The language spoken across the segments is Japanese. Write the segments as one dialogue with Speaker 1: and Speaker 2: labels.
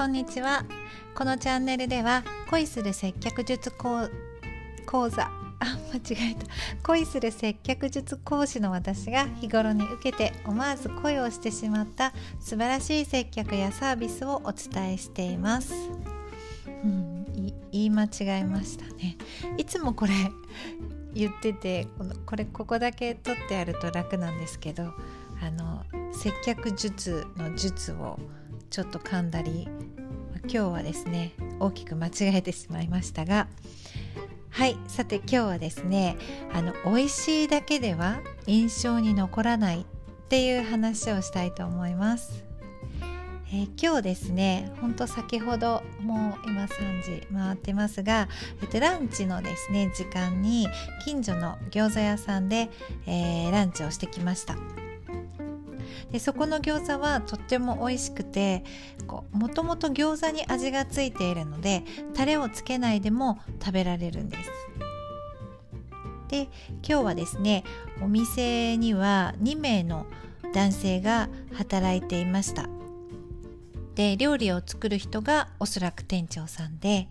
Speaker 1: こんにちは。このチャンネルでは恋する接客術講座。あ間違えた。恋する接客術講師の私が日頃に受けて思わず恋をしてしまった素晴らしい接客やサービスをお伝えしています。うん言い間違えましたね。いつもこれ言っててこのこれここだけ取ってあると楽なんですけどあの接客術の術をちょっと噛んだり今日はですね大きく間違えてしまいましたがはいさて今日はですねあの美味しいだけでは印象に残らないっていう話をしたいと思います。えー、今日ですねほんと先ほどもう今3時回ってますが、えっと、ランチのですね時間に近所の餃子屋さんで、えー、ランチをしてきましたでそこの餃子はとっても美味しくてもともと餃子に味がついているのでタレをつけないでも食べられるんですで今日はですねお店には2名の男性が働いていましたで料理を作る人がおそらく店長さんで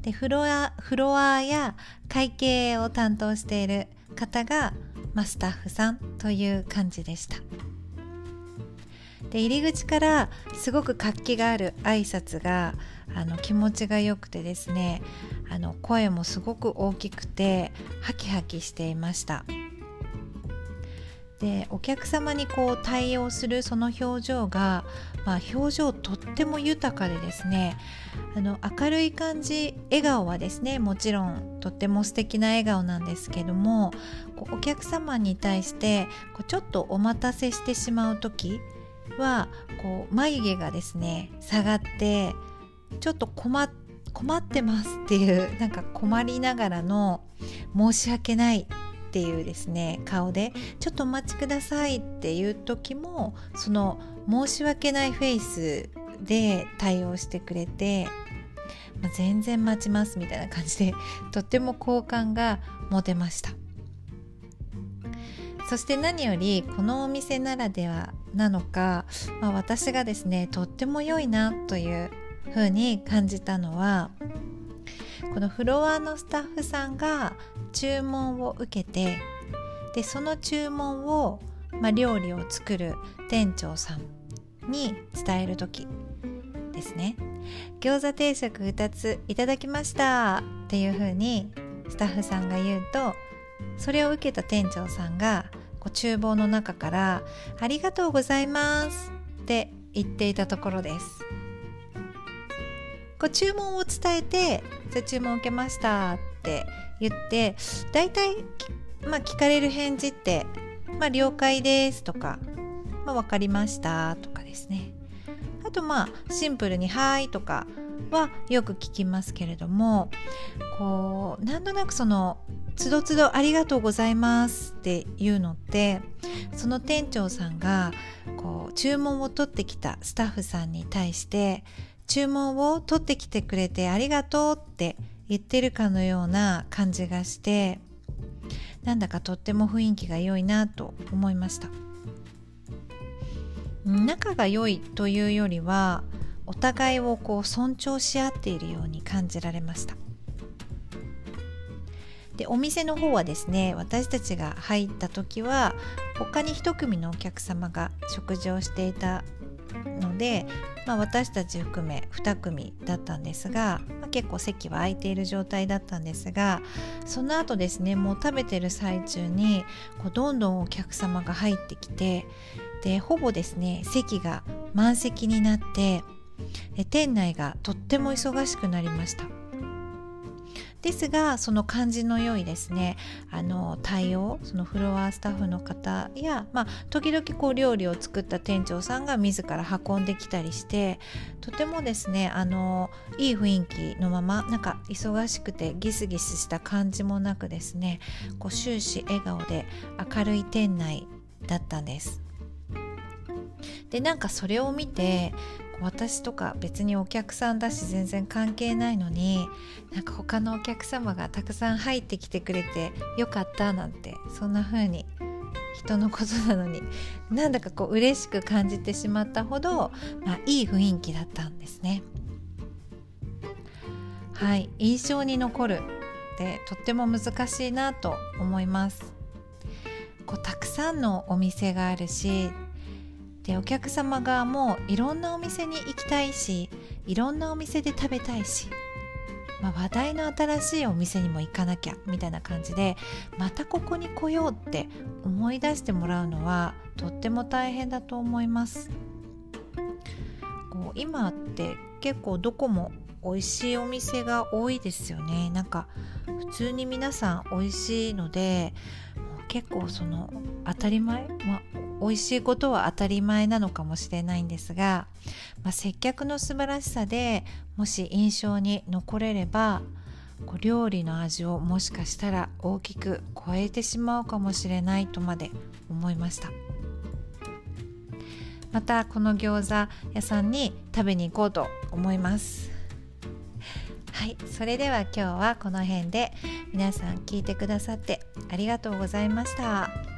Speaker 1: でフロアフロアや会計を担当している方が、まあ、スタッフさんという感じでした。で入り口からすごく活気がある挨拶があの気持ちが良くてですねあの声もすごく大きくてハキハキしていました。でお客様にこう対応するその表情が、まあ、表情とっても豊かでですねあの明るい感じ笑顔はですねもちろんとっても素敵な笑顔なんですけどもお客様に対してこうちょっとお待たせしてしまう時はこう眉毛がですね下がってちょっと困ってますっていうなんか困りながらの申し訳ないっていうですね顔でちょっとお待ちくださいっていう時もその申し訳ないフェイスで対応してくれて、まあ、全然待ちますみたいな感じでとっても好感が持てました。そして何よりこのお店ならではなのか、まあ、私がですねとっても良いなというふうに感じたのはこのフロアのスタッフさんが注文を受けてでその注文を、まあ、料理を作る店長さんに伝える時ですね餃子定食2ついただきましたっていうふうにスタッフさんが言うとそれを受けた店長さんがこう厨房の中から「ありがとうございます」って言っていたところです。こう注文を伝えて「じゃ注文受けました」って言って大体、まあ、聞かれる返事って「まあ、了解です」とか「まあ、分かりました」とかですねあとまあシンプルに「はい」とかはよく聞きますけれどもこうなんとなくそのつどつどありがとうございますっていうのってその店長さんがこう注文を取ってきたスタッフさんに対して注文を取ってきてくれてありがとうって言ってるかのような感じがしてなんだかとっても雰囲気が良いなと思いました。仲が良いというよりはお互いをこう尊重し合っているように感じられました。でお店の方はですね私たちが入った時は他に1組のお客様が食事をしていたので、まあ、私たち含め2組だったんですが、まあ、結構席は空いている状態だったんですがその後ですねもう食べてる最中にこうどんどんお客様が入ってきてでほぼですね席が満席になって店内がとっても忙しくなりました。ですがその感じの良いですねあの対応そのフロアスタッフの方や、まあ、時々こう料理を作った店長さんが自ら運んできたりしてとてもですねあのいい雰囲気のままなんか忙しくてギスギスした感じもなくですねこう終始笑顔で明るい店内だったんです。でなんかそれを見て私とか別にお客さんだし全然関係ないのになんか他のお客様がたくさん入ってきてくれてよかったなんてそんな風に人のことなのになんだかこう嬉しく感じてしまったほど、まあ、いい雰囲気だったんですね。はい印象に残るってとっても難しいなと思いますこうたくさんのお店があるしでお客様側もいろんなお店に行きたいしいろんなお店で食べたいし、まあ、話題の新しいお店にも行かなきゃみたいな感じでまたここに来ようって思い出してもらうのはとっても大変だと思います。こう今って結構どこも美味しいお店が多いですよね。なんか普通に皆さん美味しいので結構その当たり前、まあ、美味しいことは当たり前なのかもしれないんですが、まあ、接客の素晴らしさでもし印象に残れればこう料理の味をもしかしたら大きく超えてしまうかもしれないとまで思いました。またこの餃子屋さんに食べに行こうと思います。はいそれでは今日はこの辺で。皆さん聞いてくださってありがとうございました。